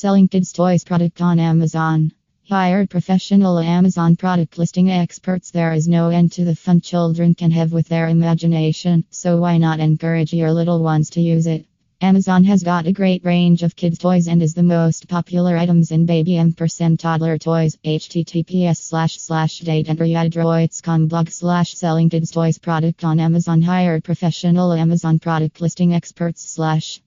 Selling kids' toys product on Amazon. Hired professional Amazon product listing experts. There is no end to the fun children can have with their imagination, so why not encourage your little ones to use it? Amazon has got a great range of kids' toys and is the most popular items in baby and toddler toys. https slash slash dateandroids.com blog slash selling kids' toys product on Amazon hired professional Amazon product listing experts slash